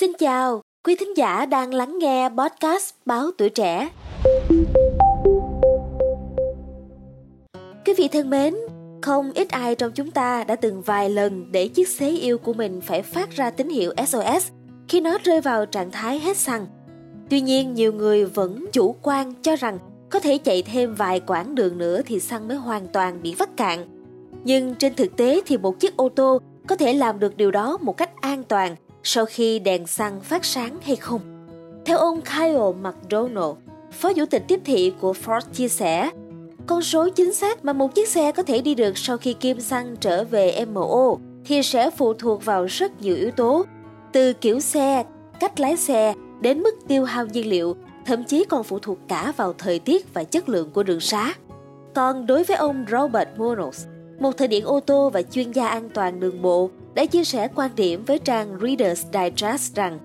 Xin chào, quý thính giả đang lắng nghe podcast Báo Tuổi Trẻ. Quý vị thân mến, không ít ai trong chúng ta đã từng vài lần để chiếc xế yêu của mình phải phát ra tín hiệu SOS khi nó rơi vào trạng thái hết xăng. Tuy nhiên, nhiều người vẫn chủ quan cho rằng có thể chạy thêm vài quãng đường nữa thì xăng mới hoàn toàn bị vắt cạn. Nhưng trên thực tế thì một chiếc ô tô có thể làm được điều đó một cách an toàn sau khi đèn xăng phát sáng hay không. Theo ông Kyle McDonald, phó chủ tịch tiếp thị của Ford chia sẻ, con số chính xác mà một chiếc xe có thể đi được sau khi kim xăng trở về MO thì sẽ phụ thuộc vào rất nhiều yếu tố, từ kiểu xe, cách lái xe đến mức tiêu hao nhiên liệu, thậm chí còn phụ thuộc cả vào thời tiết và chất lượng của đường xá. Còn đối với ông Robert Munoz, một thợ điện ô tô và chuyên gia an toàn đường bộ, đã chia sẻ quan điểm với trang Reader's Digest rằng,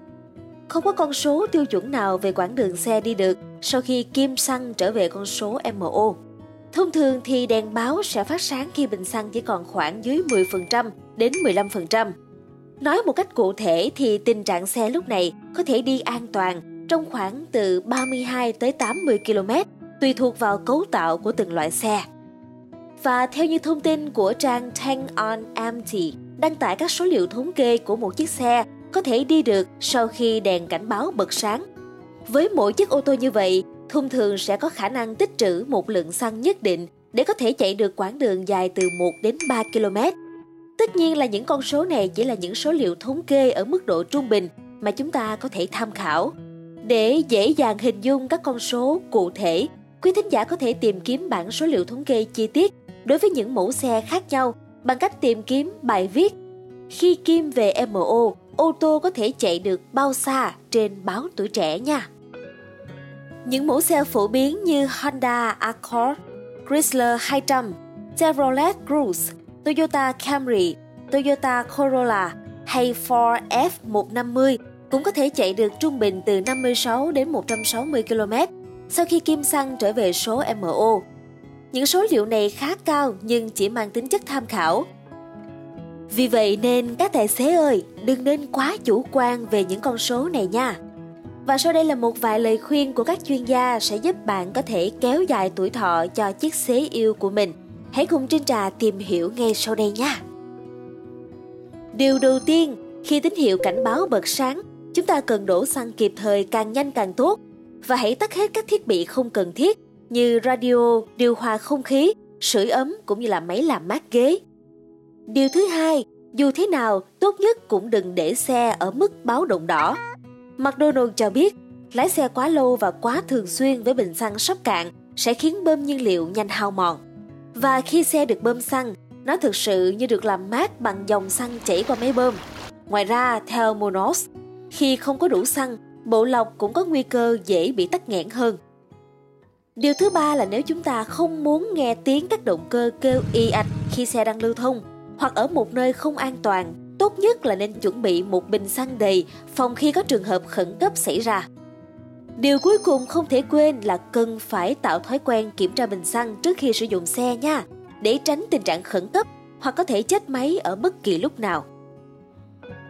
không có con số tiêu chuẩn nào về quãng đường xe đi được sau khi kim xăng trở về con số MO. Thông thường thì đèn báo sẽ phát sáng khi bình xăng chỉ còn khoảng dưới 10% đến 15%. Nói một cách cụ thể thì tình trạng xe lúc này có thể đi an toàn trong khoảng từ 32 tới 80 km tùy thuộc vào cấu tạo của từng loại xe. Và theo như thông tin của trang Tank on Empty đăng tải các số liệu thống kê của một chiếc xe có thể đi được sau khi đèn cảnh báo bật sáng. Với mỗi chiếc ô tô như vậy, thông thường sẽ có khả năng tích trữ một lượng xăng nhất định để có thể chạy được quãng đường dài từ 1 đến 3 km. Tất nhiên là những con số này chỉ là những số liệu thống kê ở mức độ trung bình mà chúng ta có thể tham khảo. Để dễ dàng hình dung các con số cụ thể, quý thính giả có thể tìm kiếm bảng số liệu thống kê chi tiết đối với những mẫu xe khác nhau bằng cách tìm kiếm bài viết Khi kim về MO, ô tô có thể chạy được bao xa trên báo tuổi trẻ nha. Những mẫu xe phổ biến như Honda Accord, Chrysler 200, Chevrolet Cruze, Toyota Camry, Toyota Corolla hay Ford F150 cũng có thể chạy được trung bình từ 56 đến 160 km sau khi kim xăng trở về số MO. Những số liệu này khá cao nhưng chỉ mang tính chất tham khảo. Vì vậy nên các tài xế ơi, đừng nên quá chủ quan về những con số này nha. Và sau đây là một vài lời khuyên của các chuyên gia sẽ giúp bạn có thể kéo dài tuổi thọ cho chiếc xế yêu của mình. Hãy cùng Trinh Trà tìm hiểu ngay sau đây nha. Điều đầu tiên, khi tín hiệu cảnh báo bật sáng, chúng ta cần đổ xăng kịp thời càng nhanh càng tốt và hãy tắt hết các thiết bị không cần thiết như radio, điều hòa không khí, sưởi ấm cũng như là máy làm mát ghế. Điều thứ hai, dù thế nào, tốt nhất cũng đừng để xe ở mức báo động đỏ. McDonald cho biết, lái xe quá lâu và quá thường xuyên với bình xăng sắp cạn sẽ khiến bơm nhiên liệu nhanh hao mòn. Và khi xe được bơm xăng, nó thực sự như được làm mát bằng dòng xăng chảy qua máy bơm. Ngoài ra, theo Monos, khi không có đủ xăng, bộ lọc cũng có nguy cơ dễ bị tắc nghẽn hơn. Điều thứ ba là nếu chúng ta không muốn nghe tiếng các động cơ kêu y ạch khi xe đang lưu thông hoặc ở một nơi không an toàn, tốt nhất là nên chuẩn bị một bình xăng đầy phòng khi có trường hợp khẩn cấp xảy ra. Điều cuối cùng không thể quên là cần phải tạo thói quen kiểm tra bình xăng trước khi sử dụng xe nha, để tránh tình trạng khẩn cấp hoặc có thể chết máy ở bất kỳ lúc nào.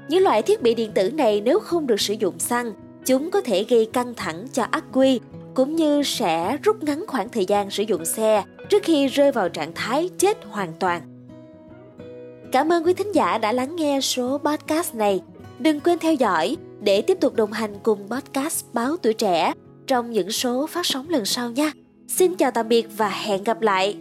Những loại thiết bị điện tử này nếu không được sử dụng xăng, chúng có thể gây căng thẳng cho ắc quy cũng như sẽ rút ngắn khoảng thời gian sử dụng xe trước khi rơi vào trạng thái chết hoàn toàn. Cảm ơn quý thính giả đã lắng nghe số podcast này. Đừng quên theo dõi để tiếp tục đồng hành cùng podcast Báo Tuổi Trẻ trong những số phát sóng lần sau nha. Xin chào tạm biệt và hẹn gặp lại!